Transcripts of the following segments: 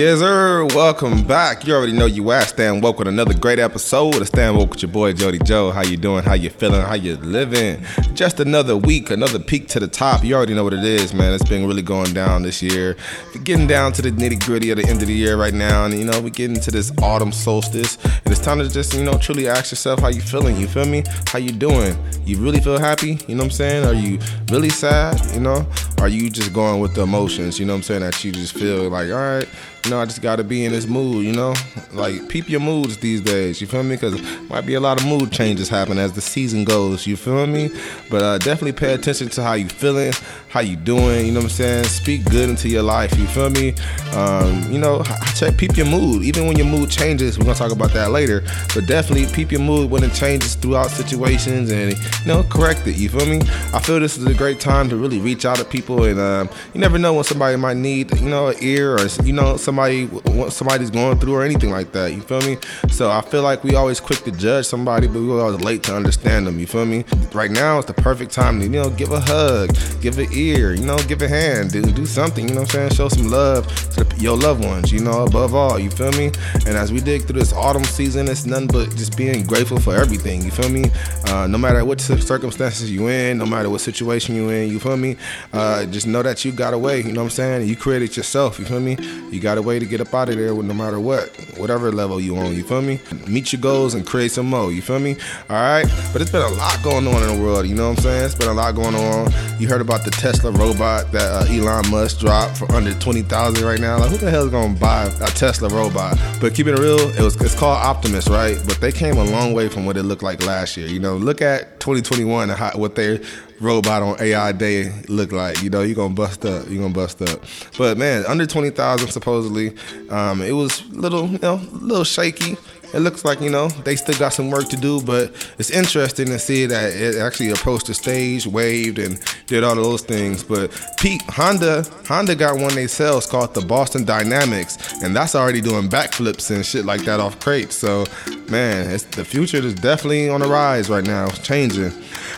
Yes, sir. Welcome back. You already know you at Stan Woke with another great episode of Stan Woke with your boy Jody Joe. How you doing? How you feeling? How you living? Just another week, another peak to the top. You already know what it is, man. It's been really going down this year. We're getting down to the nitty gritty of the end of the year right now, and you know we're getting to this autumn solstice, and it's time to just you know truly ask yourself how you feeling. You feel me? How you doing? You really feel happy? You know what I'm saying? Are you really sad? You know? Are you just going with the emotions? You know what I'm saying? That you just feel like, all right you know, I just gotta be in this mood, you know? Like, peep your moods these days, you feel me? Because might be a lot of mood changes happen as the season goes, you feel me? But uh, definitely pay attention to how you feeling, how you doing, you know what I'm saying? Speak good into your life, you feel me? Um, you know, check, peep your mood. Even when your mood changes, we're gonna talk about that later, but definitely peep your mood when it changes throughout situations and, you know, correct it, you feel me? I feel this is a great time to really reach out to people and um, you never know when somebody might need, you know, an ear or, you know, somebody what somebody's going through or anything like that. You feel me? So I feel like we always quick to judge somebody, but we always late to understand them. You feel me? Right now is the perfect time to you know give a hug, give an ear, you know, give a hand, do do something. You know what I'm saying? Show some love to the, your loved ones. You know, above all. You feel me? And as we dig through this autumn season, it's nothing but just being grateful for everything. You feel me? Uh, no matter what circumstances you in, no matter what situation you in, you feel me? Uh, just know that you got a way. You know what I'm saying? You created yourself. You feel me? You got a way to get up out of there no matter what, whatever level you on. You feel me? Meet your goals and create some more. You feel me? All right. But it's been a lot going on in the world. You know what I'm saying? It's been a lot going on. You heard about the Tesla robot that uh, Elon Musk dropped for under twenty thousand right now. Like who the hell is gonna buy a Tesla robot? But keeping it real, it was it's called Optimus, right? But they came a long way from what it looked like last year. You know, look at 2021 and how, what they robot on AI Day look like. You know, you're gonna bust up. You're gonna bust up. But man, under twenty thousand supposedly. Um, it was a little, you know, little shaky it looks like you know they still got some work to do, but it's interesting to see that it actually approached the stage, waved, and did all those things. But Pete Honda, Honda got one they sell called the Boston Dynamics, and that's already doing backflips and shit like that off crates. So, man, it's the future is definitely on the rise right now. It's changing.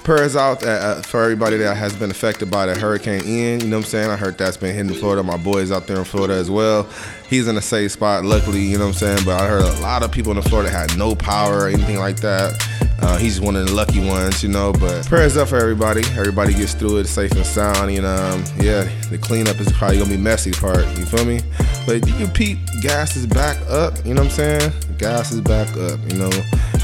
Prayers out uh, for everybody that has been affected by the Hurricane Ian. You know what I'm saying? I heard that's been hitting Florida. My boys out there in Florida as well. He's in a safe spot, luckily. You know what I'm saying? But I heard a lot of people in Florida had no power or anything like that. Uh, he's one of the lucky ones, you know. But prayers up for everybody. Everybody gets through it safe and sound. And um, yeah, the cleanup is probably gonna be messy part. You feel me? But you can peep, gas is back up. You know what I'm saying? Gas is back up. You know.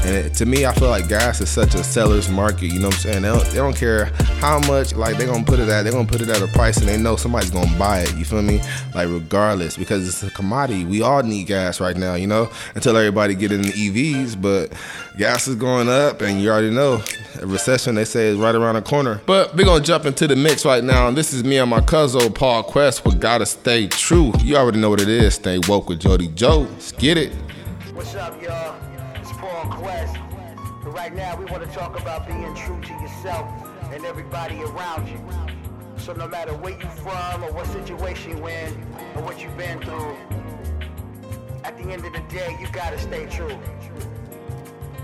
And it, to me, I feel like gas is such a seller's market. You know what I'm saying? They don't, they don't care how much like they're gonna put it at. They're gonna put it at a price, and they know somebody's gonna buy it. You feel me? Like regardless, because it's a commodity. We all need gas right now. You know, until everybody get in the EVs, but gas is going up, and you already know a recession they say is right around the corner. But we're gonna jump into the mix right now, and this is me and my cousin Paul Quest. We gotta stay true. You already know what it is. Stay woke with Jody Joe. Let's get it. What's up, y'all? It's Paul Quest. But right now, we want to talk about being true to yourself and everybody around you. So no matter where you from or what situation you're in or what you've been through, at the end of the day, you gotta stay true.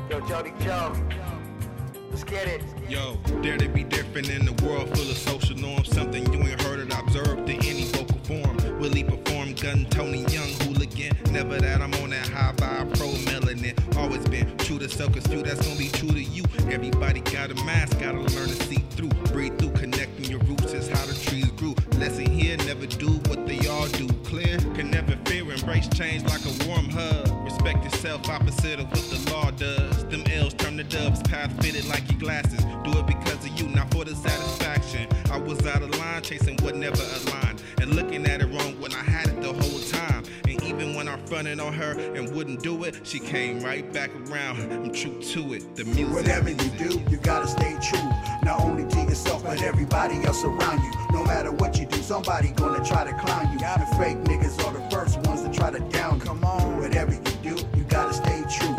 Yo, Jody Joe. Let's get it. Yo, dare to be different in the world full of social norms. Something you ain't heard or observed in any vocal form. Willie perform gun, Tony Young, hooligan. Never that I'm on that high vibe, pro melanin. Always been true to self, cause few that's be true to you. Everybody got a mask, gotta learn to see through. Breathe through, connecting your roots is how the trees grew. Lesson here, never do what they all do. Clear, can never fear, embrace change like a warm hug. Respect yourself, opposite of what the law does. Them L's turn the dubs, path fitted like your glasses. Do it because of you, not for the satisfaction. I was out of line, chasing what never aligned. And looking at it wrong when I had it the whole time. And even when I fronted on her and wouldn't do it, she came right back around. I'm true to it. The music. Whatever you do, you gotta stay true. Not only to yourself, but everybody else around you. No matter what you do, somebody gonna try to clown you. The fake niggas are the first ones to try to down. Come on, whatever you do, you gotta stay true.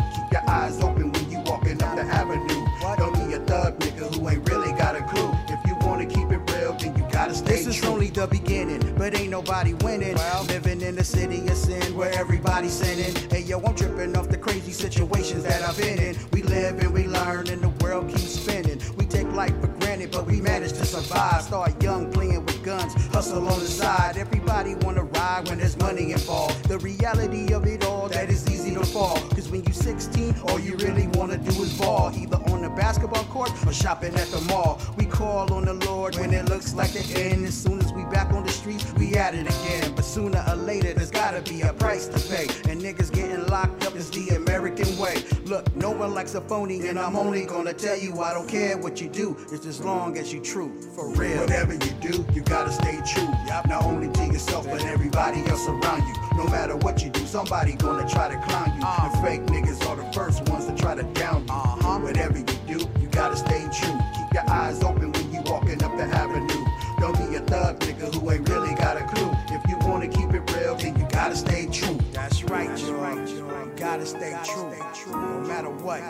Nigga who ain't really got a clue. If you wanna keep it real, then you gotta stay This is true. only the beginning, but ain't nobody winning. Living in the city of sin where everybody's sinning. Hey yo, I'm tripping off the crazy situations that I've been in. We live and we learn, and the world keeps spinning. We take life for granted, but we manage to survive. Start young, playing with guns hustle on the side. Everybody wanna ride when there's money involved. The reality of it all, that is easy to fall. Cause when you 16, all you really wanna do is ball. Either on the basketball court or shopping at the mall. We call on the Lord when it looks like the end. As soon as we back on the street, we at it again. But sooner or later, there's gotta be a price to pay. And niggas getting locked up is the American way. Look, no one likes a phony, and I'm only gonna tell you I don't care what you do. It's as long as you true, for real. Whatever you do, you gotta stay true. Not only to yourself, but everybody else around you. No matter what you do, somebody gonna try to clown you. Uh. The fake niggas are the first ones to try to down you. Uh-huh. Whatever you do, you gotta stay true. Keep your eyes open when you walking up the avenue. Don't be a thug nigga who ain't really got a clue. If you wanna keep it real, then you gotta stay true. That's right, George. You gotta stay true, no matter what.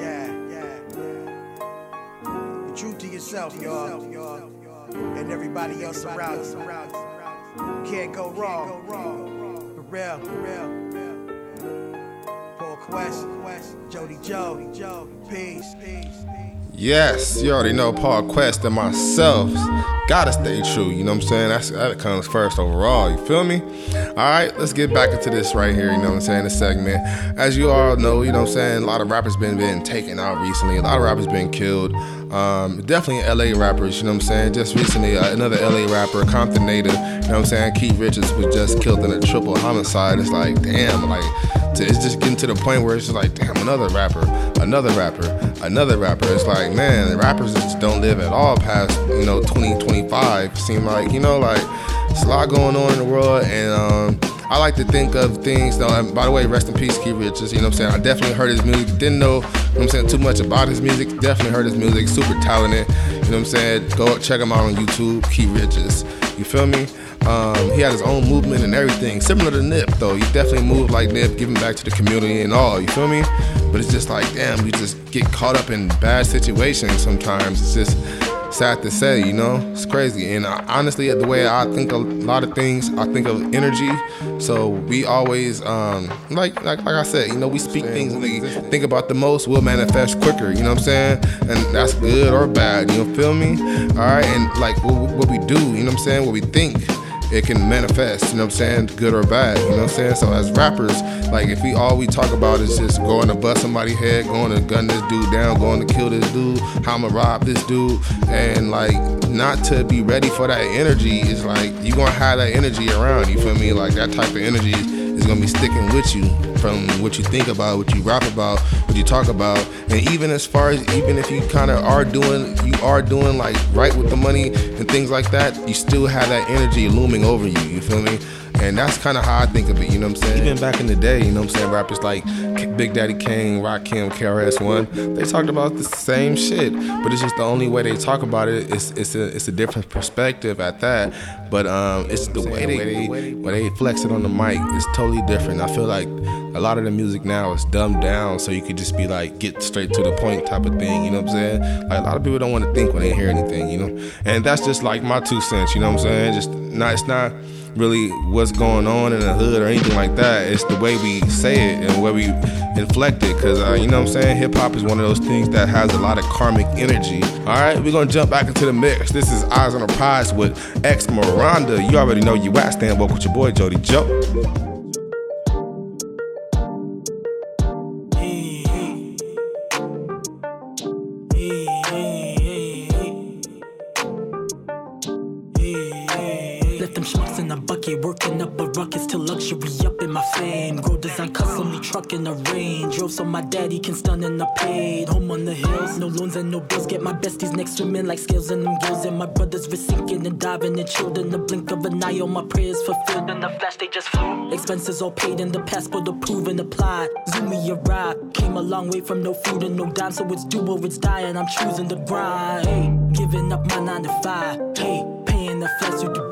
Yeah, yeah. Be true to yourself, y'all, and everybody else around you. Can't go wrong. For real, for real. Paul Quest, Jody Joe, peace, peace. Yes, you already know Paul Quest and myself gotta stay true. You know what I'm saying? That's that comes first overall. You feel me? All right, let's get back into this right here. You know what I'm saying? This segment, as you all know, you know what I'm saying. A lot of rappers been been taken out recently. A lot of rappers been killed. Um, definitely LA rappers. You know what I'm saying? Just recently, uh, another LA rapper, Compton native. You know what I'm saying? Keith Richards was just killed in a triple homicide. It's like, damn, like it's just getting to the point where it's just like, damn, another rapper, another rapper, another rapper. It's like, man, the rappers just don't live at all past, you know, 20, 25. Seem like, you know, like, it's a lot going on in the world, and um, I like to think of things. Though, and by the way, rest in peace, Keith Richards. You know what I'm saying? I definitely heard his music. Didn't know, you know what I'm saying, too much about his music. Definitely heard his music. Super talented. You know what I'm saying? Go check him out on YouTube, Keith Richards. You feel me? Um, he had his own movement and everything, similar to Nip though. He definitely moved like Nip, giving back to the community and all. You feel me? But it's just like, damn, we just get caught up in bad situations sometimes. It's just sad to say, you know. It's crazy. And I, honestly, the way I think a lot of things, I think of energy. So we always, um, like, like, like I said, you know, we speak things we think about the most we'll manifest quicker. You know what I'm saying? And that's good or bad. You know, feel me? All right. And like what, what we do, you know what I'm saying? What we think it can manifest, you know what I'm saying, good or bad, you know what I'm saying? So as rappers, like if we all we talk about is just going to bust somebody's head, going to gun this dude down, going to kill this dude, how I'ma rob this dude, and like not to be ready for that energy is like you gonna have that energy around, you feel me? Like that type of energy is gonna be sticking with you from what you think about, what you rap about, what you talk about, and even as far as even if you kind of are doing, you are doing like right with the money and things like that, you still have that energy looming over you. You feel me? And that's kind of how I think of it, you know what I'm saying? Even back in the day, you know what I'm saying? Rappers like Big Daddy Kane, Rakim, KRS-One, they talked about the same shit, but it's just the only way they talk about it. It's it's a it's a different perspective at that. But um, it's the way they when they flex it on the mic is totally different. I feel like a lot of the music now is dumbed down, so you could just be like get straight to the point type of thing. You know what I'm saying? Like a lot of people don't want to think when they hear anything, you know. And that's just like my two cents. You know what I'm saying? Just not it's not really what's going on in the hood or anything like that. It's the way we say it and way we inflect it. Cause uh, you know what I'm saying? Hip hop is one of those things that has a lot of karmic energy. All right, we're gonna jump back into the mix. This is Eyes on the Prize with X Miranda. You already know you at stand woke with your boy Jody Joe. Schmucks in a bucket, working up a ruckus till luxury up in my fame. Grow design custom, me truck in the range. Drove so my daddy can stun in the paid. Home on the hills, no loans and no bills. Get my besties next swimming like scales in them gills. And my brothers were sinking and diving and chilled in the blink of an eye. All my prayers fulfilled in the flash, they just flew. Expenses all paid and the passport approved and applied. Zoomy arrived, came a long way from no food and no dime. So it's do or it's die, and I'm choosing the grind. Hey, giving up my nine to five. Hey, paying the flights to Dubai.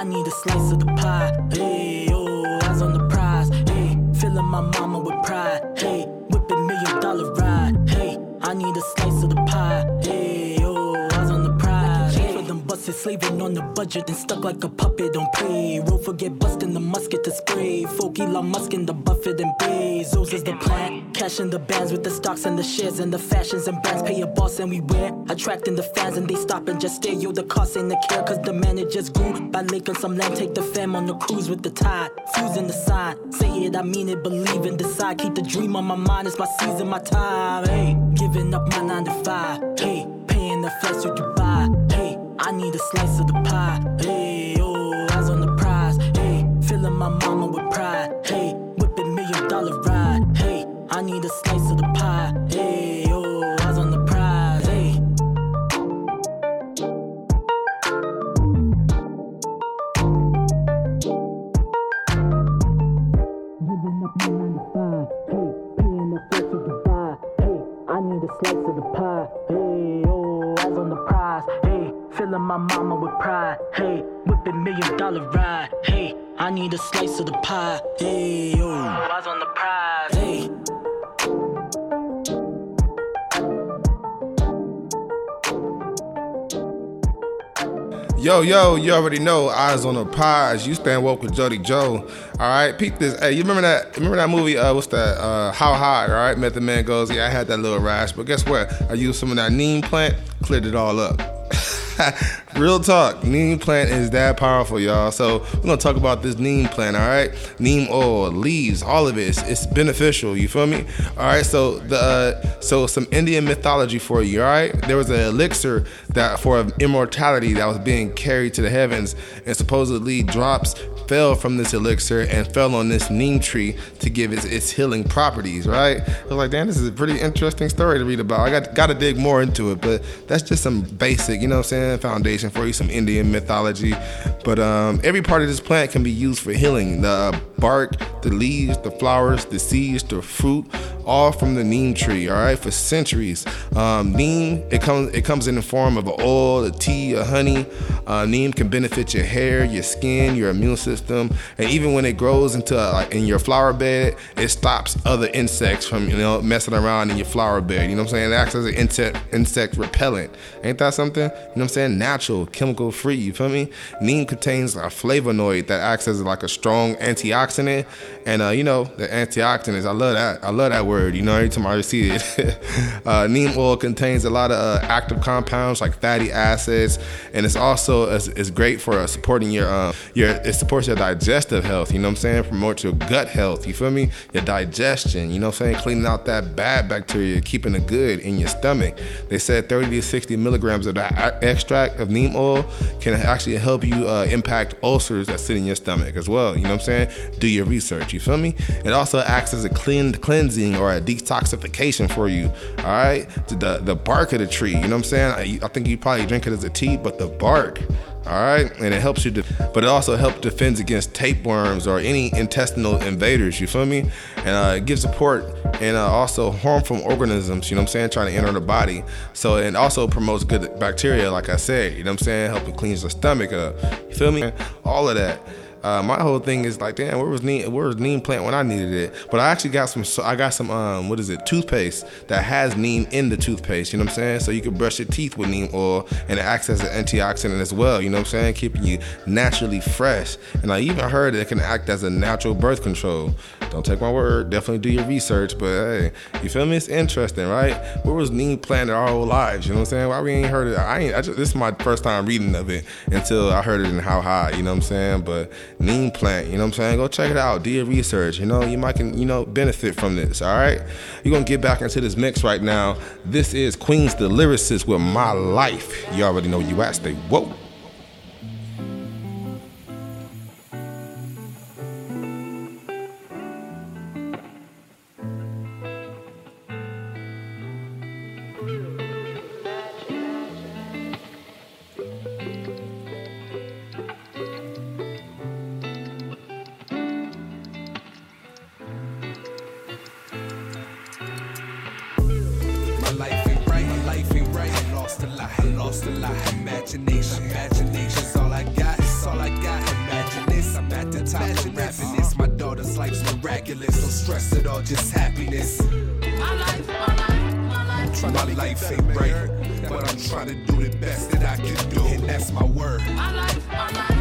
I need a slice of the pie. Hey, oh, eyes on the prize. Hey, filling my mama with pride. Hey, whipping million dollar ride. Hey, I need a slice of the pie. Hey, slaving on the budget and stuck like a puppet on payroll. Forget busting the musket to spray. Folk Elon Musk in the Buffett and Bezos is the plan. Cash in the bands with the stocks and the shares and the fashions and brands. Pay a boss and we wear. Attracting the fans and they stop and just stare. Yo, the cost ain't the care cause the managers grew. By on some land, take the fam on the cruise with the tide. Fusing the sign. Say it, I mean it, believe and decide. Keep the dream on my mind. It's my season, my time. Hey, giving up my nine to five. Hey, paying the flights to Dubai. Need a slice of the pie. Hey, oh, eyes on the prize. Hey, filling my mama with pride. Hey, whipping million dollar ride. Hey, I need a slice filling my mama with pride. Hey, whipping million dollar ride. Hey, I need a slice of the pie. Hey, oh, eyes on the prize. Hey. Yo, yo, you already know eyes on the prize. You stand woke with Jody Joe. All right, peep this. Hey, you remember that? Remember that movie? Uh, what's that? Uh, How High? All right, Method Man goes. Yeah, I had that little rash, but guess what? I used some of that neem plant, cleared it all up. Real talk, neem plant is that powerful, y'all. So we're gonna talk about this neem plant, all right? Neem oil, leaves, all of it. It's, beneficial. You feel me? All right. So the uh, so some Indian mythology for you. All right. There was an elixir that for immortality that was being carried to the heavens, and supposedly drops fell from this elixir and fell on this neem tree to give its, its healing properties, right? I was like, damn, this is a pretty interesting story to read about. I got got to dig more into it, but that's just some basic, you know what I'm saying, foundation for you, some Indian mythology. But um, every part of this plant can be used for healing. The bark, the leaves, the flowers, the seeds, the fruit, all from the neem tree, all right, for centuries. Um, neem, it comes it comes in the form of an oil, a tea, a honey. Uh, neem can benefit your hair, your skin, your immune system, and even when it grows into a, like in your flower bed, it stops other insects from you know messing around in your flower bed. You know what I'm saying? It acts as an insect insect repellent. Ain't that something? You know what I'm saying? Natural, chemical free. You feel me? Neem contains a flavonoid that acts as like a strong antioxidant, and uh, you know the antioxidants. I love that. I love that word. You know, every time I see it, uh, neem oil contains a lot of uh, active compounds like fatty acids, and it's also it's, it's great for uh, supporting your uh, your it supports your digestive health. You know what I'm saying? Promotes your gut health. You feel me? Your digestion. You know what I'm saying? Cleaning out that bad bacteria, keeping it good in your stomach. They said 30 to 60 milligrams of that extract of neem oil can actually help you uh, impact ulcers that sit in your stomach as well. You know what I'm saying? Do your research. You feel me? It also acts as a clean cleansing or a detoxification for you. All right, the the bark of the tree. You know what I'm saying? I, I think you probably drink it as a tea, but the bark. All right, and it helps you, to, but it also helps defends against tapeworms or any intestinal invaders. You feel me? And uh, it gives support and uh, also harmful organisms. You know what I'm saying? Trying to enter the body. So and also promotes good bacteria, like I said. You know what I'm saying? Helping cleans the stomach up. You feel me? All of that. Uh, my whole thing is like, damn, where was neem? Where was neem plant when I needed it? But I actually got some. So I got some. Um, what is it? Toothpaste that has neem in the toothpaste. You know what I'm saying? So you can brush your teeth with neem oil, and it acts as an antioxidant as well. You know what I'm saying? Keeping you naturally fresh. And I even heard it can act as a natural birth control. Don't take my word. Definitely do your research. But hey, you feel me? It's interesting, right? Where was neem planted our whole lives? You know what I'm saying? Why we ain't heard it? I ain't. I just, this is my first time reading of it until I heard it in How High. You know what I'm saying? But neem plant. You know what I'm saying? Go check it out. Do your research. You know, you might can, you know, benefit from this. All right. You're gonna get back into this mix right now. This is Queens the Lyricist with My Life. You already know you at stay whoa. Lost a lot. Imagination, imagination's all I got, it's all I got. Imagine this, I'm at the top of rapping this. My daughter's life's miraculous, no stress at all, just happiness. My life, my life, my life. My life ain't right, but I'm trying to do the best that I can do, and that's my word. My life, my life,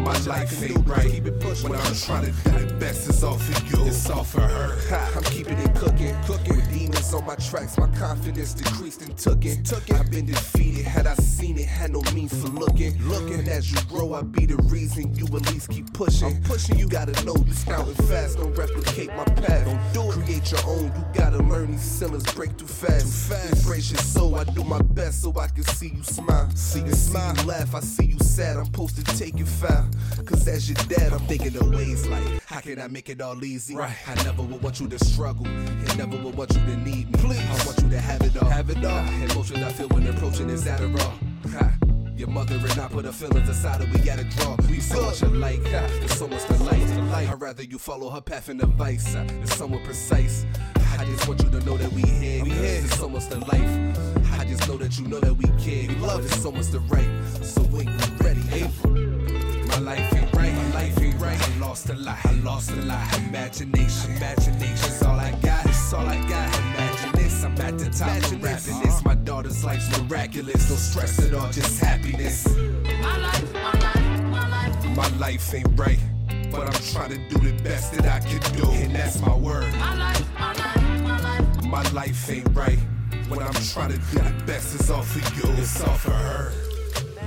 my life. My life ain't right. Keep it pushing. When I'm trying to do the best, it's all for you. It's all for her. Ha, I'm keeping it cooking, cooking. With demons on my tracks, my confidence decreased and took it. Took it. I've been defeated. Had I seen it, had no means for looking. Looking as you grow, I be the reason you at least keep pushing. I'm pushing. You gotta know you scouting fast. Don't replicate my path. Don't do it. Create your own. You gotta learn these ceilings break too fast. Too fast. Embrace your soul. I do my best so I can see you smile. See you smile. laugh. I see you sad. I'm supposed to take it foul. Cause as your dad, I'm thinking of ways like, how can I make it all easy? Right. I never would want you to struggle, and never would want you to need me. Please. I want you to have it all. Have it all. Emotions I feel when approaching is at Adderall. Ha. Your mother and I put our feelings aside and we gotta draw. We so much alike, there's so much to like. I'd rather you follow her path and advice. It's somewhat precise. I just want you to know that we here. We here. It's so much to life. I just know that you know that we care. We love it so much to write. So when you ready, April. My life ain't right, my life ain't right. I lost a lot, I lost a lot. Imagination, imagination's all I got, it's all I got. Imagine this, I'm at the top of rapping this. My daughter's life's miraculous, no stress at all, just happiness. My life, my life, my life. My life ain't right, but I'm trying to do the best that I can do, and that's my word. My life, my life, my life. My life ain't right. When I'm trying to do the best, it's all for you, it's all for her.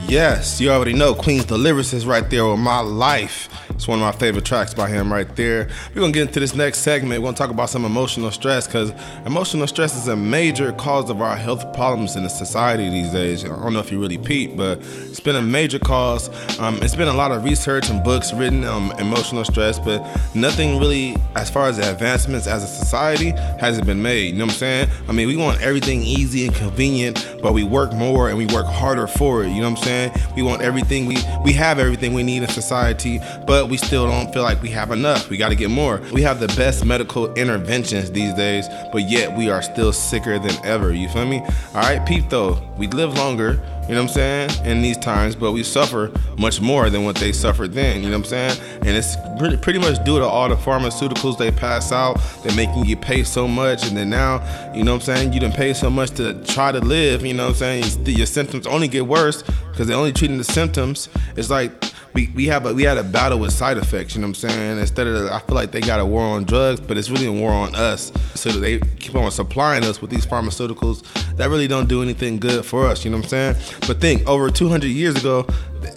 Yes, you already know Queen's the is right there with My Life. It's one of my favorite tracks by him right there. We're gonna get into this next segment. We're gonna talk about some emotional stress because emotional stress is a major cause of our health problems in the society these days. I don't know if you really peep, but it's been a major cause. Um, it's been a lot of research and books written on emotional stress, but nothing really, as far as advancements as a society, hasn't been made. You know what I'm saying? I mean, we want everything easy and convenient, but we work more and we work harder for it. You know what I'm saying? We want everything we we have everything we need in society, but we still don't feel like we have enough. We got to get more. We have the best medical interventions these days, but yet we are still sicker than ever. You feel me? All right, peep though, we live longer. You know what I'm saying? In these times, but we suffer much more than what they suffered then. You know what I'm saying? And it's pretty, much due to all the pharmaceuticals they pass out. They're making you pay so much, and then now, you know what I'm saying? You didn't pay so much to try to live. You know what I'm saying? Your symptoms only get worse because they're only treating the symptoms. It's like we, we have a we had a battle with side effects, you know what I'm saying? Instead of I feel like they got a war on drugs, but it's really a war on us. So they keep on supplying us with these pharmaceuticals that really don't do anything good for us, you know what I'm saying? But think over 200 years ago,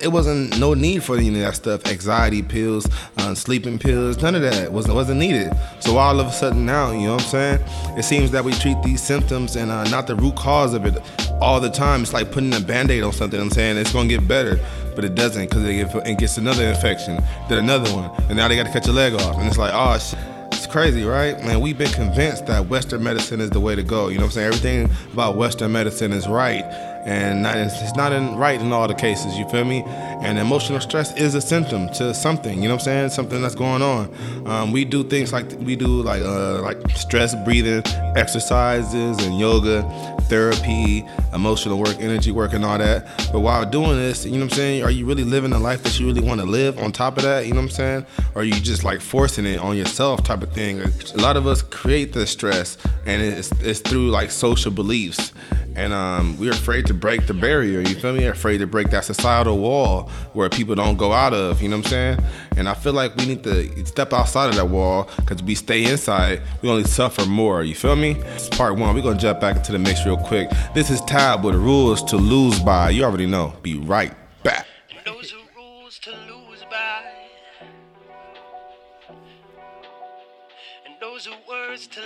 it wasn't no need for any of that stuff. Anxiety pills, uh, sleeping pills, none of that wasn't wasn't needed. So all of a sudden now, you know what I'm saying? It seems that we treat these symptoms and uh, not the root cause of it all the time. It's like putting a band-aid on something. I'm saying it's gonna get better, but it doesn't because it, it gets another infection, then another one, and now they got to cut your leg off, and it's like, oh shit. It's crazy, right? Man, we've been convinced that Western medicine is the way to go. You know what I'm saying? Everything about Western medicine is right and not, it's not in, right in all the cases. You feel me? And emotional stress is a symptom to something. You know what I'm saying? Something that's going on. Um, we do things like we do like uh, like stress breathing exercises and yoga, therapy, emotional work, energy work, and all that. But while doing this, you know what I'm saying? Are you really living the life that you really want to live? On top of that, you know what I'm saying? Or are you just like forcing it on yourself, type of thing? A lot of us create the stress, and it's it's through like social beliefs and um, we're afraid to break the barrier. You feel me? Afraid to break that societal wall where people don't go out of. You know what I'm saying? And I feel like we need to step outside of that wall because we stay inside, we only suffer more. You feel me? It's part one. We're gonna jump back into the mix real quick. This is Tab with rules to lose by. You already know. Be right back. Those are rules to lose by. And those are words to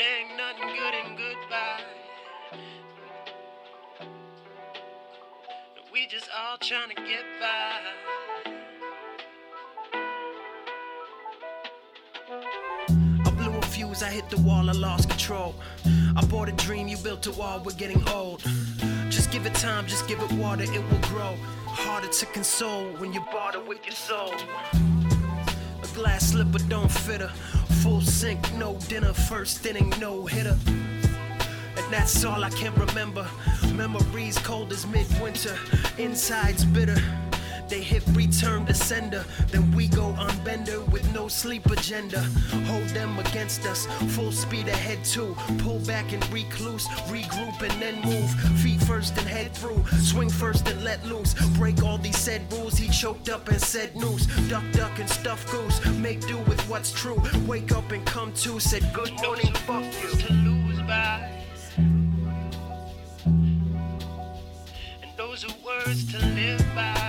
ain't nothing good in goodbye. We just all trying to get by. I blew a fuse, I hit the wall, I lost control. I bought a dream, you built a wall, we're getting old. Just give it time, just give it water, it will grow. Harder to console when you barter with your soul. A glass slipper don't fit her. Full sink, no dinner, first inning, no hitter. And that's all I can remember. Memories cold as midwinter, insides bitter. They hit return to sender. Then we go on bender with no sleep agenda. Hold them against us, full speed ahead too. Pull back and recluse, regroup and then move. Feet first and head through, swing first and let loose. Break all these said rules, he choked up and said news. Duck, duck and stuff goose, make do with what's true. Wake up and come to, said good morning, fuck you. to lose by. And those are words to live by.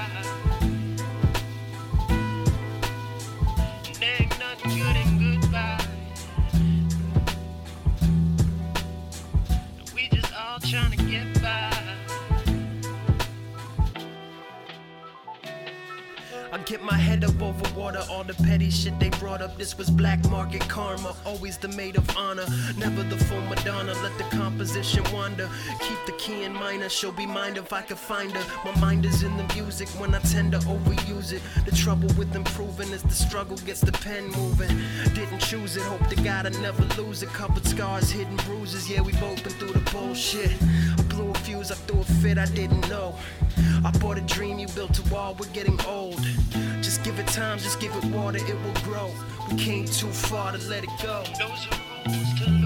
Get my head up over water, all the petty shit they brought up. This was black market karma, always the maid of honor, never the full Madonna. Let the composition wander. Keep the key in minor, she'll be mine if I could find her. My mind is in the music when I tend to overuse it. The trouble with improving is the struggle gets the pen moving. Didn't choose it, hope to God I never lose it. Covered scars, hidden bruises, yeah, we both been through the bullshit. I blew a fuse, I threw I didn't know. I bought a dream, you built a wall, we're getting old. Just give it time, just give it water, it will grow. We came too far to let it go. Those are rules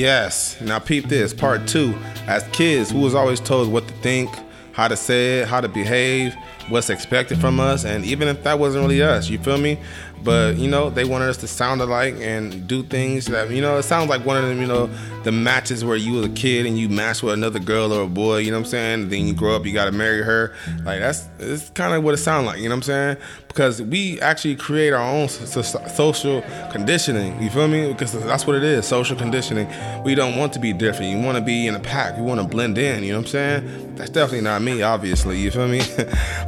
Yes. Now peep this. Part two. As kids, we was always told what to think, how to say it, how to behave, what's expected from us, and even if that wasn't really us, you feel me? But you know, they wanted us to sound alike and do things that you know. It sounds like one of them, you know, the matches where you was a kid and you matched with another girl or a boy. You know what I'm saying? Then you grow up, you gotta marry her. Like that's it's kind of what it sounds like. You know what I'm saying? Because we actually create our own so- so- social conditioning. You feel me? Because that's what it is, social conditioning. We don't want to be different. You want to be in a pack. You want to blend in. You know what I'm saying? That's definitely not me, obviously. You feel me?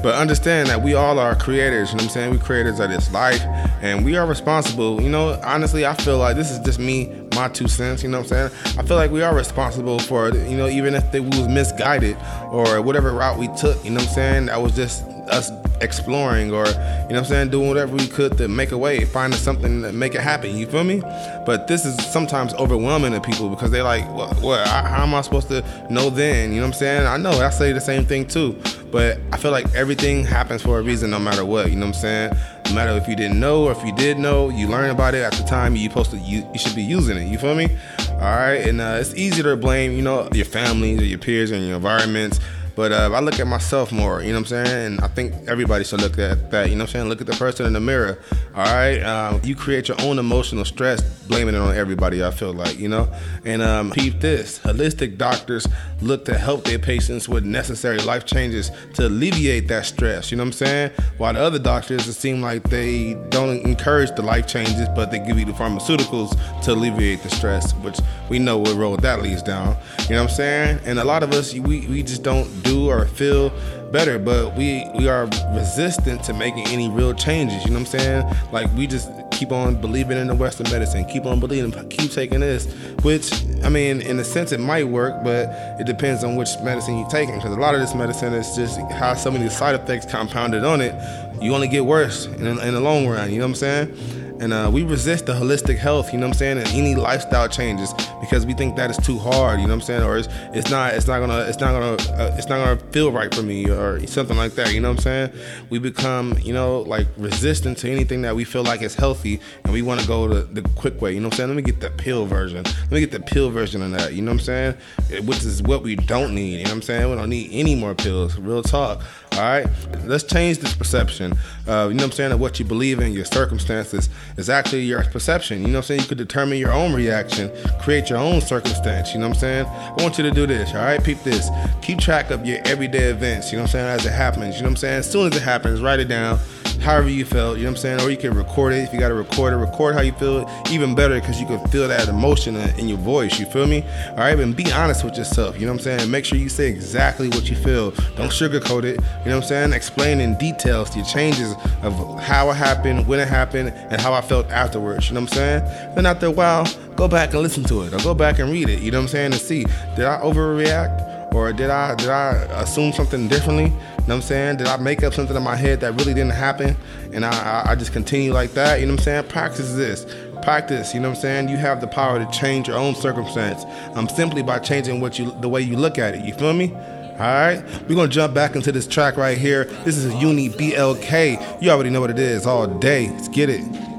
but understand that we all are creators. You know what I'm saying? We creators of this life, and we are responsible. You know, honestly, I feel like this is just me, my two cents. You know what I'm saying? I feel like we are responsible for. You know, even if we was misguided or whatever route we took. You know what I'm saying? That was just us exploring or you know what I'm saying doing whatever we could to make a way finding something to make it happen. You feel me? But this is sometimes overwhelming to people because they're like well, how am I supposed to know then? You know what I'm saying? I know I say the same thing too. But I feel like everything happens for a reason no matter what you know what I'm saying? No matter if you didn't know or if you did know you learn about it at the time you supposed to you, you should be using it you feel me? All right? And uh, it's easy to blame you know your families or your peers and your environments but uh, I look at myself more, you know what I'm saying? And I think everybody should look at that, you know what I'm saying? Look at the person in the mirror, all right? Um, you create your own emotional stress, blaming it on everybody, I feel like, you know? And um, peep this holistic doctors look to help their patients with necessary life changes to alleviate that stress, you know what I'm saying? While the other doctors, it seems like they don't encourage the life changes, but they give you the pharmaceuticals to alleviate the stress, which we know what road that leads down, you know what I'm saying? And a lot of us, we, we just don't do or feel better, but we we are resistant to making any real changes. You know what I'm saying? Like we just keep on believing in the Western medicine, keep on believing, keep taking this. Which I mean, in a sense, it might work, but it depends on which medicine you're taking. Because a lot of this medicine is just has so many side effects compounded on it. You only get worse in, in the long run. You know what I'm saying? And uh, we resist the holistic health, you know what I'm saying, and any lifestyle changes because we think that is too hard, you know what I'm saying, or it's, it's not it's not gonna it's not gonna uh, it's not gonna feel right for me or something like that, you know what I'm saying. We become you know like resistant to anything that we feel like is healthy, and we want to go the, the quick way, you know what I'm saying. Let me get the pill version. Let me get the pill version of that, you know what I'm saying, which is what we don't need, you know what I'm saying. We don't need any more pills. Real talk. All right, let's change this perception. Uh, you know what I'm saying? That what you believe in, your circumstances, is actually your perception. You know what I'm saying? You could determine your own reaction, create your own circumstance. You know what I'm saying? I want you to do this. All right, peep this. Keep track of your everyday events. You know what I'm saying? As it happens. You know what I'm saying? As soon as it happens, write it down. however you feel, you know what I'm saying? Or you can record it if you got to record it. Record how you feel, even better because you can feel that emotion in your voice. You feel me? All right, and be honest with yourself. You know what I'm saying? Make sure you say exactly what you feel. Don't sugarcoat it. You know what I'm saying? Explain in details your changes of how it happened, when it happened, and how I felt afterwards. You know what I'm saying? Then after a while, go back and listen to it, or go back and read it. You know what I'm saying? And see, did I overreact? Or did I did I assume something differently? You know what I'm saying? Did I make up something in my head that really didn't happen? And I, I, I just continue like that, you know what I'm saying? Practice this. Practice, you know what I'm saying? You have the power to change your own circumstance. Um, simply by changing what you the way you look at it. You feel me? All right, we're gonna jump back into this track right here. This is Uni BLK. You already know what it is all day. Let's get it.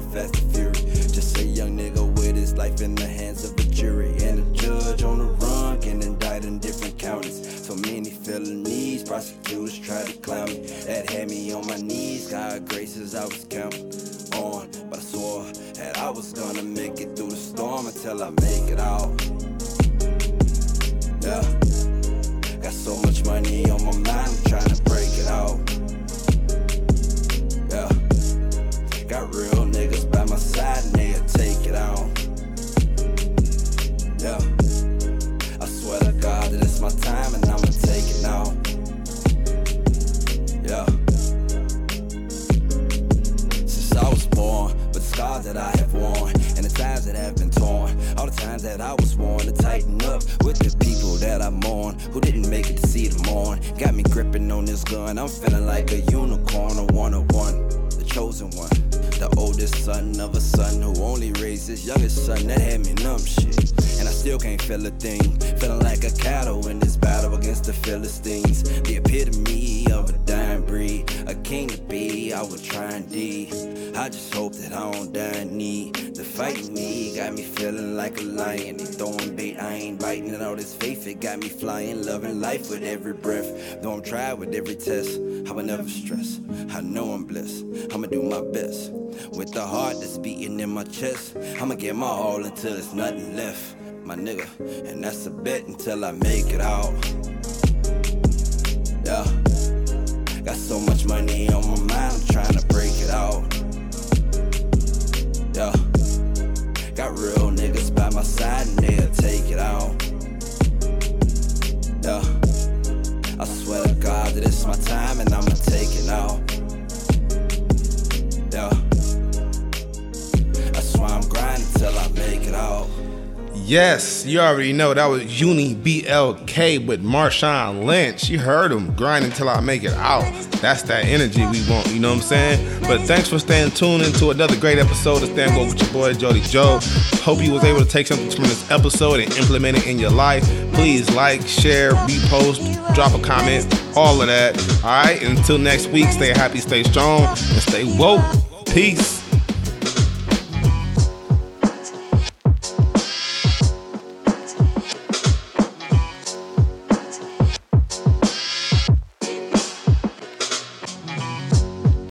No Fast and Fury. Just a young nigga with his life in the hands of a jury. And a judge on the run can indict in different counties. So many felonies, prosecutors try to clown me. That had me on my knees, God graces I was counting on. But I swore that I was gonna make it through the storm until I make it out. Morn. Got me gripping on this gun, I'm feeling like a unicorn, a one of one, the chosen one. The oldest son of a son who only raised his youngest son that had me numb shit. And I still can't feel a thing. Feeling like a cattle in this battle against the Philistines. The epitome of a breed. A king to be, I would try and I just hope that I don't die in need. The fighting me got me feeling like a lion. They throwing bait, I ain't biting. And all this faith, it got me flying. Loving life with every breath. Though I'm tried with every test, I will never stress. I know I'm blessed. I'ma do my best. With the heart that's beating in my chest, I'ma get my all until there's nothing left, my nigga. And that's a bet until I make it out. Yeah. Got so much money on my mind, I'm trying to break it out. Yeah. Got real niggas by my side and they'll take it out. Yeah. I swear to God that it's my time and I'ma take it now. Yes, you already know that was Uni BLK with Marshawn Lynch. You heard him grinding till I make it out. That's that energy we want, you know what I'm saying? But thanks for staying tuned into another great episode of Stand Woke with your boy Jody Joe. Hope you was able to take something from this episode and implement it in your life. Please like, share, repost, drop a comment, all of that. All right, until next week, stay happy, stay strong, and stay woke. Peace.